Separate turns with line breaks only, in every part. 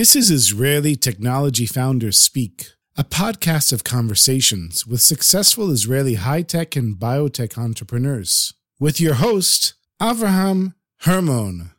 This is Israeli Technology Founders Speak, a podcast of conversations with successful Israeli high tech and biotech entrepreneurs. With your host, Avraham Hermon.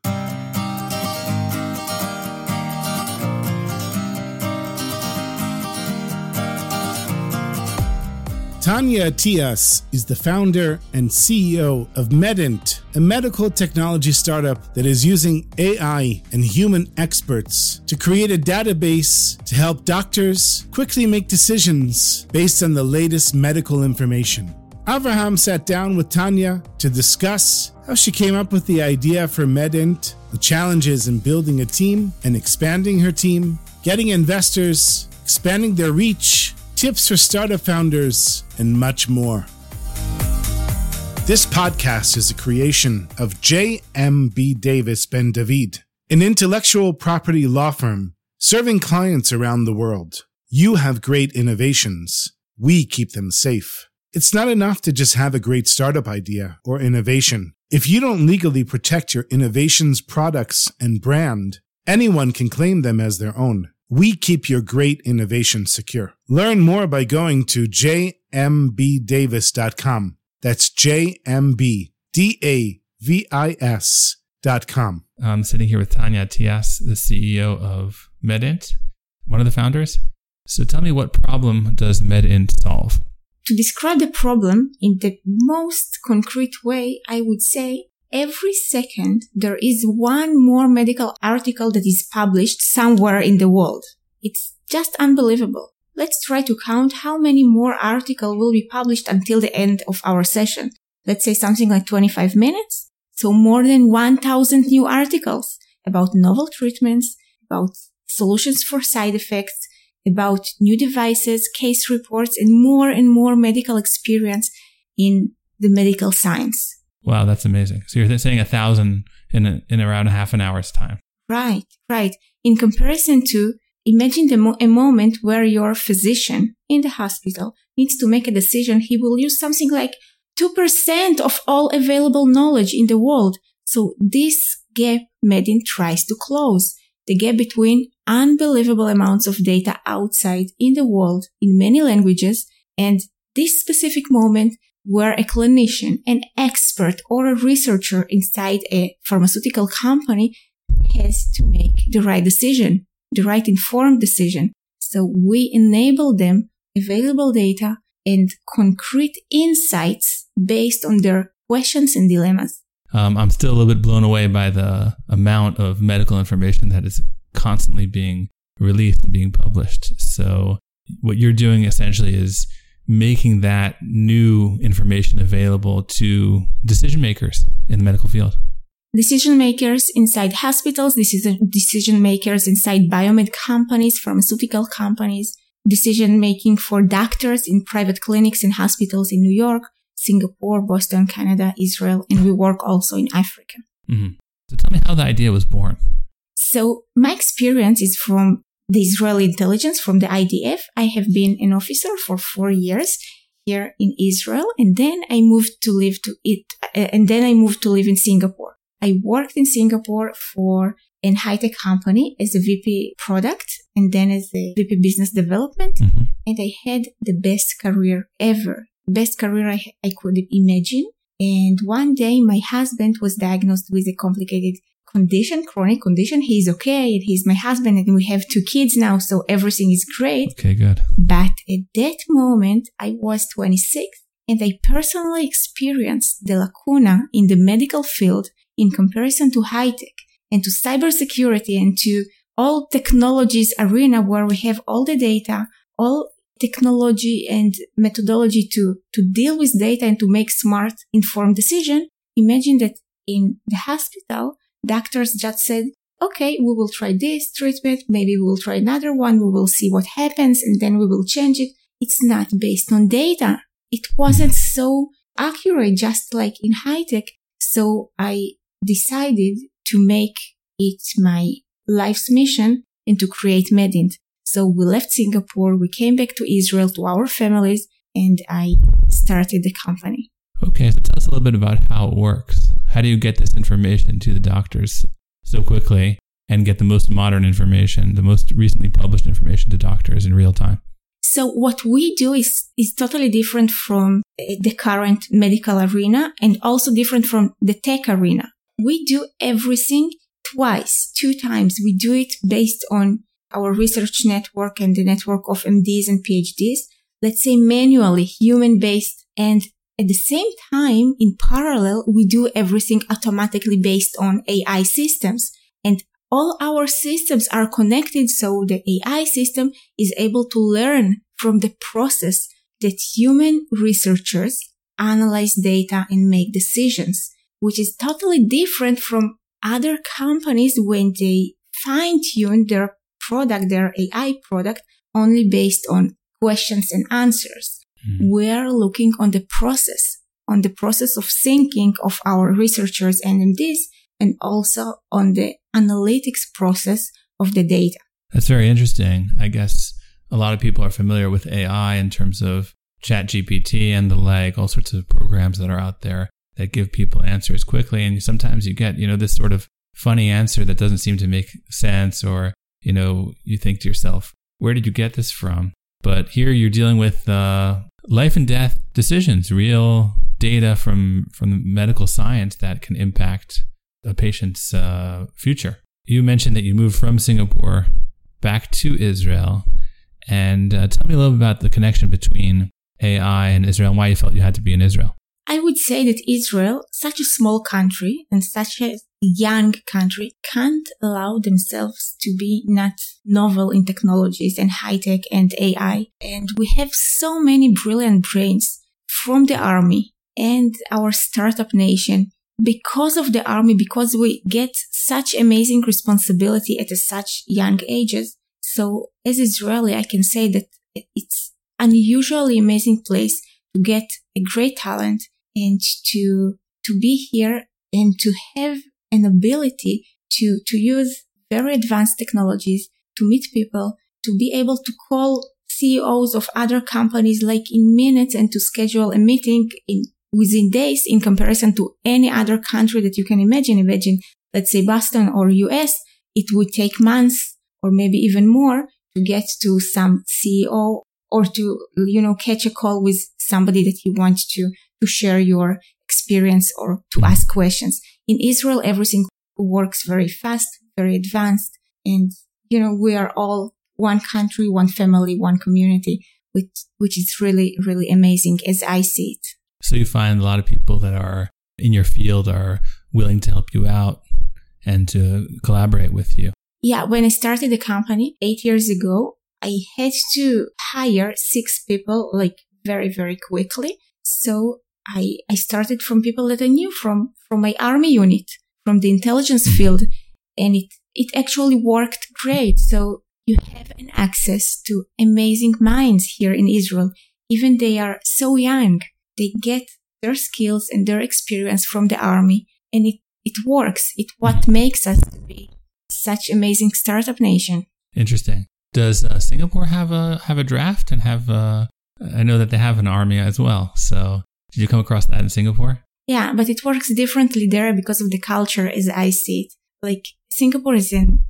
Tanya Attias is the founder and CEO of Medint, a medical technology startup that is using AI and human experts to create a database to help doctors quickly make decisions based on the latest medical information. Avraham sat down with Tanya to discuss how she came up with the idea for Medint, the challenges in building a team and expanding her team, getting investors, expanding their reach, tips for startup founders, and much more. This podcast is a creation of JMB Davis Ben David, an intellectual property law firm serving clients around the world. You have great innovations. We keep them safe. It's not enough to just have a great startup idea or innovation. If you don't legally protect your innovations, products, and brand, anyone can claim them as their own we keep your great innovation secure. Learn more by going to jmbdavis.com. That's jmbdavis.com.
I'm sitting here with Tanya Attias, the CEO of Medint, one of the founders. So tell me what problem does Medint solve?
To describe the problem in the most concrete way, I would say every second there is one more medical article that is published somewhere in the world. It's just unbelievable. Let's try to count how many more articles will be published until the end of our session. Let's say something like 25 minutes. So more than 1000 new articles about novel treatments, about solutions for side effects, about new devices, case reports, and more and more medical experience in the medical science.
Wow, that's amazing. So you're saying a thousand in a, in around a half an hour's time.
Right, right. In comparison to imagine mo- a moment where your physician in the hospital needs to make a decision. He will use something like 2% of all available knowledge in the world. So this gap Medint tries to close. The gap between unbelievable amounts of data outside in the world in many languages and this specific moment where a clinician, an expert, or a researcher inside a pharmaceutical company has to make the right decision, the right informed decision. So we enable them available data and concrete insights based on their questions and dilemmas.
Um, I'm still a little bit blown away by the amount of medical information that is constantly being released and being published. So what you're doing essentially is making that new information available to decision makers in the medical field?
Decision makers inside hospitals, decision makers inside biomed companies, pharmaceutical companies, decision making for doctors in private clinics and hospitals in New York, Singapore, Boston, Canada, Israel, and we work also in Africa.
Mm-hmm. So tell me how the idea was born.
So my experience is from the Israeli intelligence from the IDF. I have been an officer for four years here in Israel, and then I moved to live to it, uh, and then I moved to live in Singapore. I worked in Singapore for an high tech company as a VP product and then as a VP business development. Mm-hmm. And I had the best career ever, best career I, I could imagine. And one day my husband was diagnosed with a complicated condition, chronic condition. He's okay. He's my husband and we have two kids now. So everything is great.
Okay, good.
But at that moment, I was 26 and I personally experienced the lacuna in the medical field in comparison to high tech and to cybersecurity and to all technologies arena where we have all the data, all technology and methodology to, to deal with data and to make smart, informed decision. Imagine that in the hospital, doctors just said, okay, we will try this treatment. Maybe we will try another one. We will see what happens and then we will change it. It's not based on data. It wasn't so accurate, just like in high tech. So I decided to make it my life's mission and to create Medint. So we left Singapore. We came back to Israel to our families and I started the company.
Okay. So tell us a little bit about how it works. How do you get this information to the doctors so quickly? and get the most modern information, the most recently published information to doctors in real time.
So what we do is, is totally different from eh, the current medical arena and also different from the tech arena. We do everything twice, two times. We do it based on our research network and the network of MDs and PhDs. Let's say manually, human based. And at the same time, in parallel, we do everything automatically based on AI systems. And all our systems are connected. So the AI system is able to learn from the process that human researchers analyze data and make decisions, which is totally different from other companies when they fine tune their product, their AI product only based on questions and answers. Mm. We're looking on the process, on the process of thinking of our researchers and MDs and also on the analytics process of the data.
That's very interesting. I guess a lot of people are familiar with AI in terms of ChatGPT and the like, all sorts of programs that are out there that give people answers quickly. And sometimes you get, you know, this sort of funny answer that doesn't seem to make sense, or, you know, you think to yourself, where did you get this from? But here you're dealing with uh, life and death decisions, real data from, from medical science that can impact a patient's uh, future. You mentioned that you moved from Singapore back to Israel. And uh, tell me a little about the connection between AI and Israel and why you felt you had to be in Israel.
I would say that Israel, such a small country and such a young country, can't allow themselves to be not novel in technologies and high tech and AI. And we have so many brilliant brains from the army and our startup nation because of the army, because we get such amazing responsibility at such young ages. So as Israeli, I can say that it's unusually amazing place to get a great talent and to, to be here and to have an ability to, to use very advanced technologies to meet people, to be able to call CEOs of other companies like in minutes and to schedule a meeting in within days in comparison to any other country that you can imagine. Imagine, let's say Boston or US, it would take months or maybe even more to get to some CEO or to, you know, catch a call with somebody that you want to, to share your experience or to mm-hmm. ask questions. In Israel, everything works very fast, very advanced. And, you know, we are all one country, one family, one community, which, which is really, really amazing as I see it.
So you find a lot of people that are in your field are willing to help you out and to collaborate with you.
Yeah, when I started the company eight years ago, I had to hire six people like very, very quickly. So I, I started from people that I knew from, from my army unit, from the intelligence field. And it, it actually worked great. So you have an access to amazing minds here in Israel. Even they are so young they get their skills and their experience from the army and it, it works. It what makes us to be such amazing startup nation.
Interesting. Does uh, Singapore have a have a draft and have a, I know that they have an army as well. So did you come across that in Singapore?
Yeah, but it works differently there because of the culture as I see it. Like Singapore is an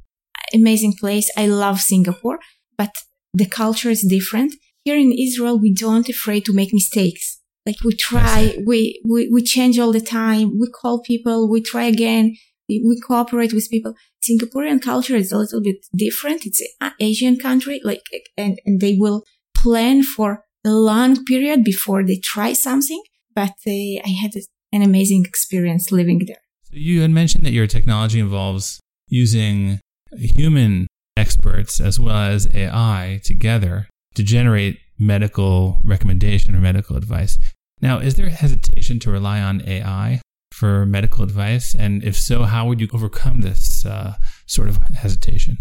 amazing place. I love Singapore, but the culture is different. Here in Israel, we don't afraid to make mistakes. Like we try, we, we, we change all the time. We call people, we try again, we, we cooperate with people. Singaporean culture is a little bit different. It's an Asian country, like, and, and they will plan for a long period before they try something. But uh, I had an amazing experience living there.
So you had mentioned that your technology involves using human experts as well as AI together to generate medical recommendation or medical advice. Now, is there hesitation to rely on AI for medical advice? And if so, how would you overcome this uh, sort of hesitation?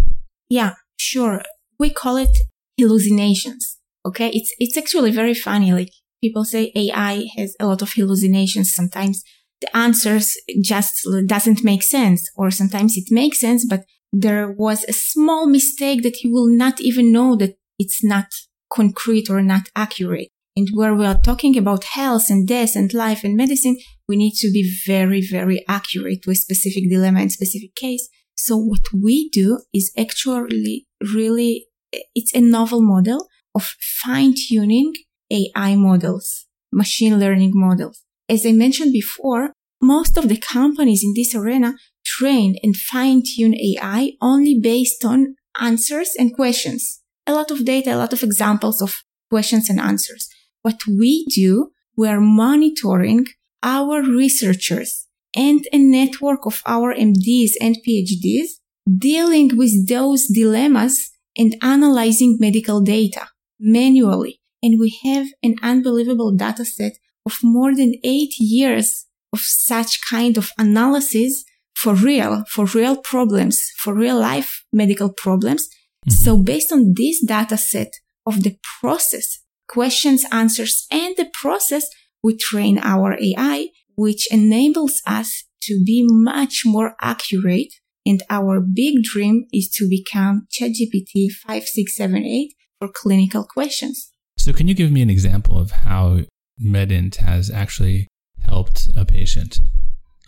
Yeah, sure. We call it hallucinations. Okay. It's, it's actually very funny. Like people say AI has a lot of hallucinations. Sometimes the answers just doesn't make sense or sometimes it makes sense, but there was a small mistake that you will not even know that it's not concrete or not accurate. And where we are talking about health and death and life and medicine, we need to be very, very accurate a specific dilemma and specific case. So what we do is actually really, it's a novel model of fine tuning AI models, machine learning models. As I mentioned before, most of the companies in this arena train and fine tune AI only based on answers and questions. A lot of data, a lot of examples of questions and answers. What we do, we are monitoring our researchers and a network of our MDs and PhDs dealing with those dilemmas and analyzing medical data manually. And we have an unbelievable data set of more than eight years of such kind of analysis for real, for real problems, for real life medical problems. Mm-hmm. So based on this data set of the process, questions, answers, and the process, we train our AI, which enables us to be much more accurate. And our big dream is to become ChatGPT 5678 for clinical questions.
So can you give me an example of how Medint has actually helped a patient?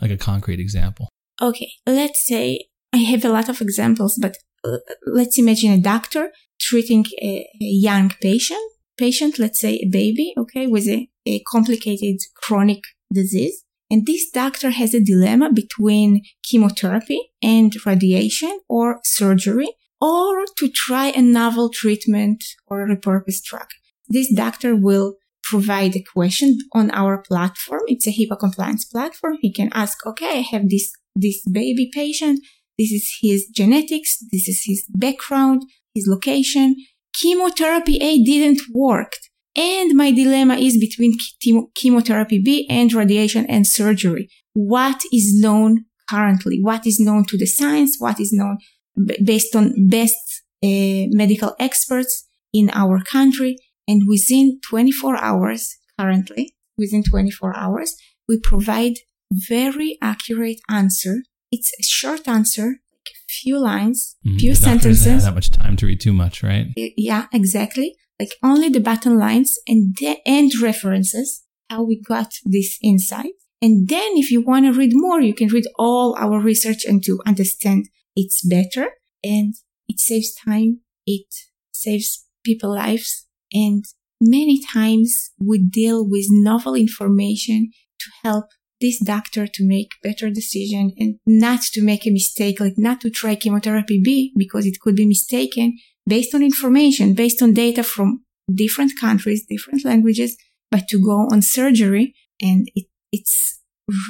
Like a concrete example.
Okay, let's say I have a lot of examples, but uh, let's imagine a doctor treating a, young patient, patient, let's say a baby, okay, with a, a complicated chronic disease. And this doctor has a dilemma between chemotherapy and radiation or surgery or to try a novel treatment or a repurposed drug. This doctor will provide a question on our platform. It's a HIPAA compliance platform. He can ask, okay, I have this, this baby patient. This is his genetics. This is his background, his location. Chemotherapy A didn't work. And my dilemma is between chemotherapy B and radiation and surgery. What is known currently? What is known to the science? What is known based on best uh, medical experts in our country? And within 24 hours, currently, within 24 hours, we provide very accurate answer. It's a short answer, a few lines, mm, few sentences. Have
that much time to read too much, right?
Yeah, exactly. Like only the button lines and the end references, how we got this insight. And then if you want to read more, you can read all our research and to understand it's better and it saves time. It saves people lives and many times we deal with novel information to help this doctor to make better decision and not to make a mistake, like not to try chemotherapy B because it could be mistaken based on information, based on data from different countries, different languages, but to go on surgery. And it, it's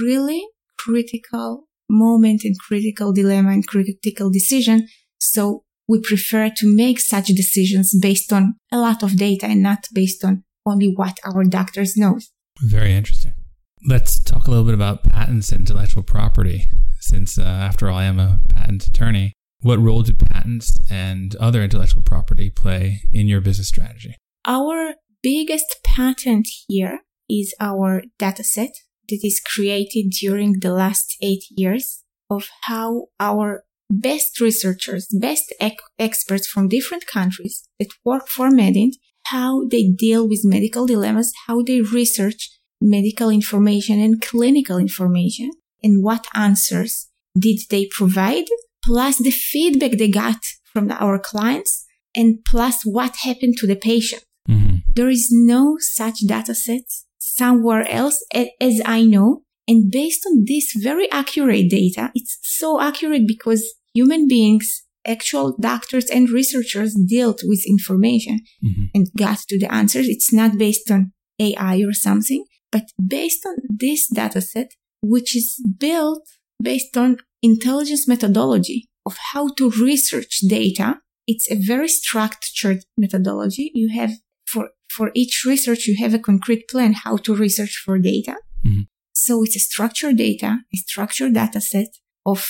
really critical moment and critical dilemma and critical decision. So we prefer to make such decisions based on a lot of data and not based on only what our doctors know.
Very interesting. Let's talk a little bit about patents and intellectual property, since uh, after all, I am a patent attorney. What role do patents and other intellectual property play in your business strategy?
Our biggest patent here is our dataset that is created during the last eight years of how our best researchers, best ec- experts from different countries that work for Medint, how they deal with medical dilemmas, how they research medical information and clinical information, and what answers did they provide, plus the feedback they got from our clients, and plus what happened to the patient. Mm-hmm. There is no such data sets somewhere else, as I know. And based on this very accurate data, it's so accurate because human beings, actual doctors and researchers dealt with information mm-hmm. and got to the answers. It's not based on AI or something, but based on this data set, which is built based on intelligence methodology of how to research data. It's a very structured methodology. You have for, for each research, you have a concrete plan how to research for data. Mm-hmm. So it's a structured data, a structured data set of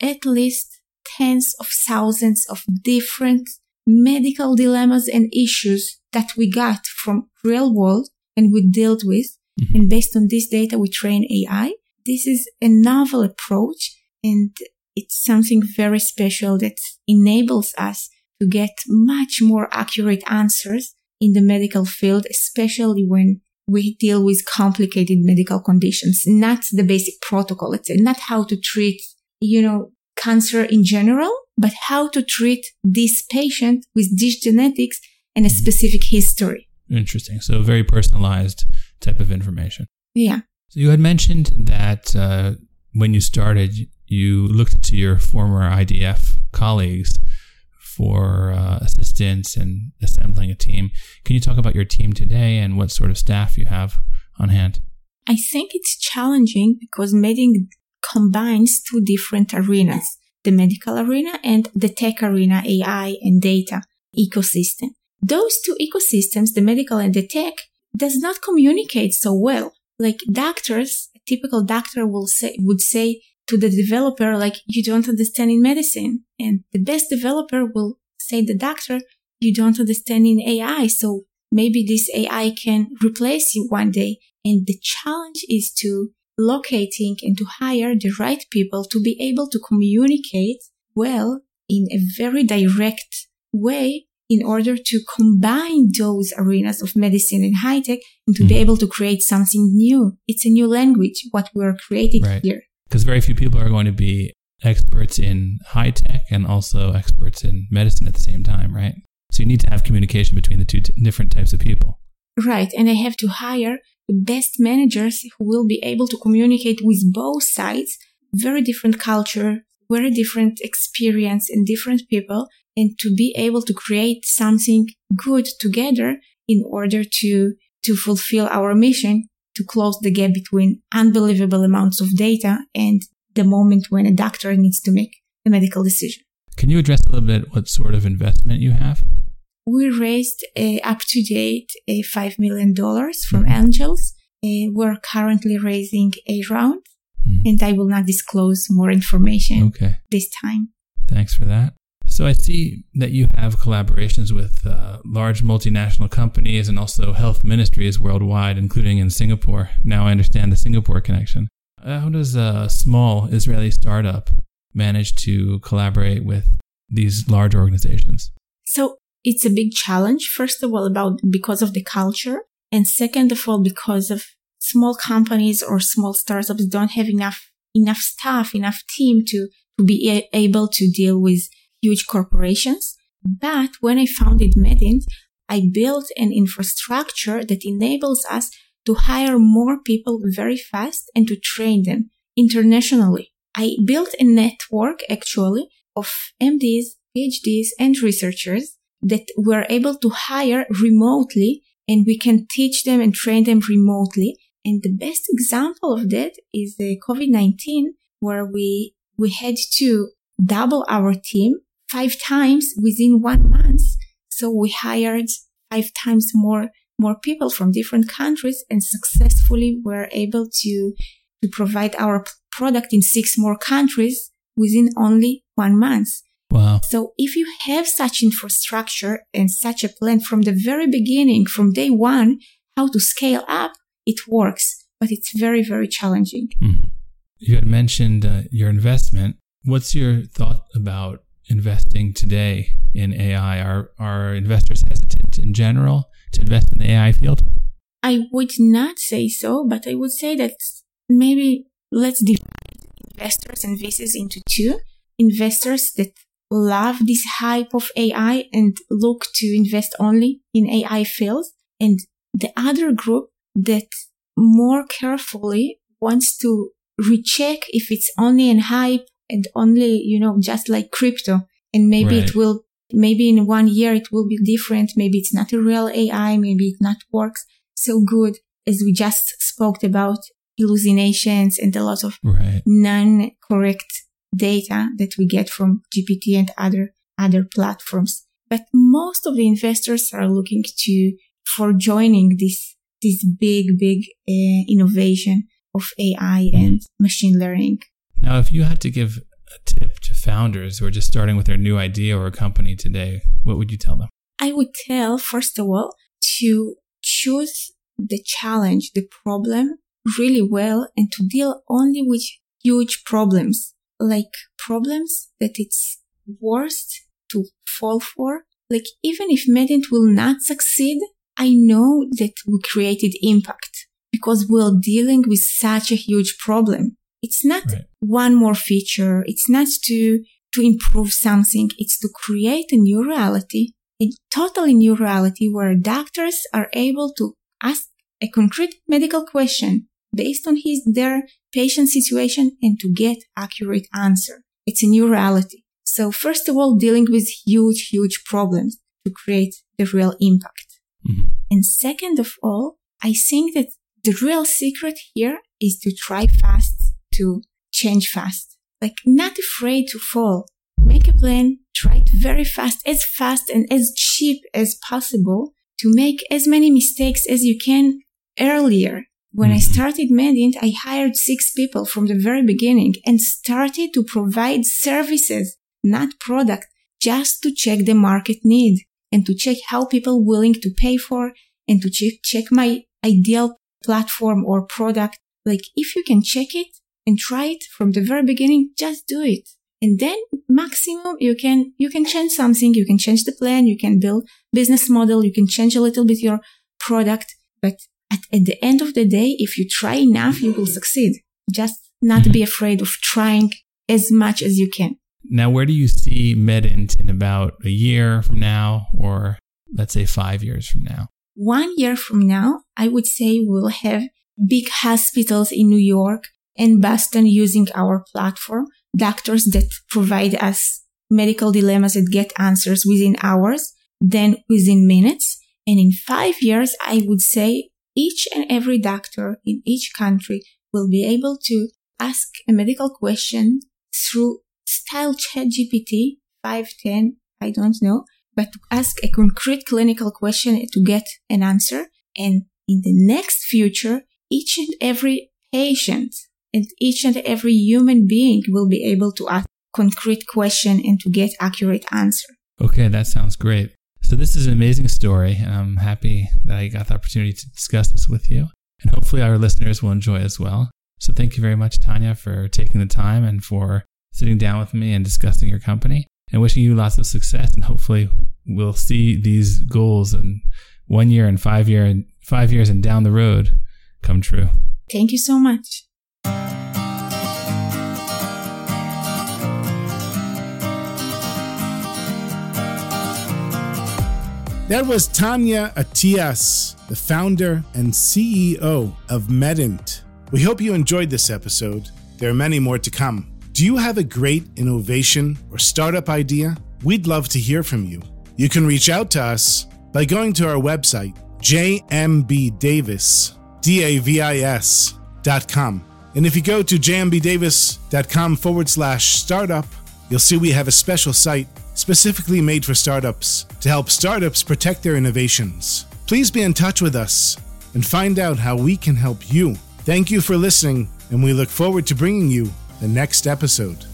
at least tens of thousands of different medical dilemmas and issues that we got from real world and we dealt with. Mm-hmm. And based on this data, we train AI. This is a novel approach and it's something very special that enables us to get much more accurate answers in the medical field, especially when we deal with complicated medical conditions, not the basic protocol. It's not how to treat, you know, cancer in general, but how to treat this patient with this genetics and a specific history.
Interesting. So very personalized type of information.
Yeah.
So you had mentioned that uh, when you started, you looked to your former IDF colleagues for uh, assistance and assembling a team. Can you talk about your team today and what sort of staff you have on hand?
I think it's challenging because Medint combines two different arenas the medical arena and the tech arena, AI and data ecosystem. Those two ecosystems, the medical and the tech, does not communicate so well. Like doctors, a typical doctor will say, would say to the developer, like, you don't understand in medicine. And the best developer will say the doctor, you don't understand in AI. So maybe this AI can replace you one day. And the challenge is to locating and to hire the right people to be able to communicate well in a very direct way in order to combine those arenas of medicine and high tech and to mm. be mm-hmm. able to create something new. It's a new language, what we're creating right. here.
Because very few people are going to be experts in high tech and also experts in medicine at the same time, right? So you need to have communication between the two t- different types of people.
Right. And I have to hire the best managers who will be able to communicate with both sides, very different culture, very different experience and different people, and to be able to create something good together in order to, to fulfill our mission to close the gap between unbelievable amounts of data and the moment when a doctor needs to make a medical decision.
Can you address a little bit what sort of investment you have?
We raised uh, up to date a $5 million from angels. Uh, we're currently raising a round mm. and I will not disclose more information okay. this time.
Thanks for that. So I see that you have collaborations with uh, large multinational companies and also health ministries worldwide, including in Singapore. Now I understand the Singapore connection. How does a small Israeli startup manage to collaborate with these large organizations?
So it's a big challenge, first of all, about because of the culture. And second of all, because of small companies or small startups don't have enough, enough staff, enough team to, to be a- able to deal with huge corporations. But when I founded Medint, I built an infrastructure that enables us to hire more people very fast and to train them internationally. I built a network actually of MDs, PhDs, and researchers that we're able to hire remotely and we can teach them and train them remotely. And the best example of that is the COVID-19 where we, we had to double our team five times within one month. So we hired five times more, more people from different countries and successfully were able to, to provide our product in six more countries within only one month.
Wow.
So if you have such infrastructure and such a plan from the very beginning, from day one, how to scale up, it works, but it's very, very challenging.
Mm-hmm. You had mentioned uh, your investment. What's your thought about investing today in AI? Are, are investors hesitant in general to invest in the AI field?
I would not say so, but I would say that maybe let's divide investors and VCs into two. Investors that love this hype of AI and look to invest only in AI fields. And the other group that more carefully wants to recheck if it's only an hype and only, you know, just like crypto. And maybe right. it will, maybe in one year it will be different. Maybe it's not a real AI. Maybe it not works so good as we just spoke about hallucinations and a lot of right. non-correct data that we get from GPT and other, other platforms. But most of the investors are looking to, for joining this, this big, big uh, innovation of AI and machine learning.
Now, if you had to give a tip to founders who are just starting with their new idea or a company today, what would you tell them?
I would tell, first of all, to choose the challenge, the problem really well and to deal only with huge problems like problems that it's worst to fall for. Like even if Medint will not succeed, I know that we created impact because we're dealing with such a huge problem. It's not right. one more feature. It's not to, to improve something. It's to create a new reality, a totally new reality where doctors are able to ask a concrete medical question based on his, their patient situation and to get accurate answer. It's a new reality. So first of all, dealing with huge, huge problems to create the real impact. Mm-hmm. And second of all, I think that the real secret here is to try fast, to change fast. Like not afraid to fall. Make a plan, try it very fast, as fast and as cheap as possible to make as many mistakes as you can earlier. When I mm-hmm. started Medint, I hired six people from the very beginning and started to provide services, not product, just to check the market need and to check how people willing to pay for and to check, check my ideal platform or product. Like if you can check it and try it from the very beginning, just do it. And then maximum you can, you can change something. You can change the plan. You can build business model. You can change a little bit your product. But at, at the end of the day, if you try enough, you will succeed. Just not be afraid of trying as much as you can.
Now, where do you see Medint in about a year from now, or let's say five years from now?
One year from now, I would say we'll have big hospitals in New York and Boston using our platform, doctors that provide us medical dilemmas that get answers within hours, then within minutes. And in five years, I would say each and every doctor in each country will be able to ask a medical question through style ChatGPT 510, I don't know, but to ask a concrete clinical question to get an answer. And in the next future, each and every patient and each and every human being will be able to ask concrete question and to get accurate answer.
Okay, that sounds great. So this is an amazing story, and I'm happy that I got the opportunity to discuss this with you. And hopefully our listeners will enjoy as well. So thank you very much, Tanya, for taking the time and for sitting down with me and discussing your company and wishing you lots of success. And hopefully we'll see these goals in one year and five year and five years and down the road come true.
Thank you so much.
That was Tanya Attias, the founder and CEO of Medint. We hope you enjoyed this episode. There are many more to come. Do you have a great innovation or startup idea? We'd love to hear from you. You can reach out to us by going to our website, jmbdavis.com. And if you go to jmbdavis.com forward slash startup, you'll see we have a special site specifically made for startups to help startups protect their innovations. Please be in touch with us and find out how we can help you. Thank you for listening, and we look forward to bringing you the next episode.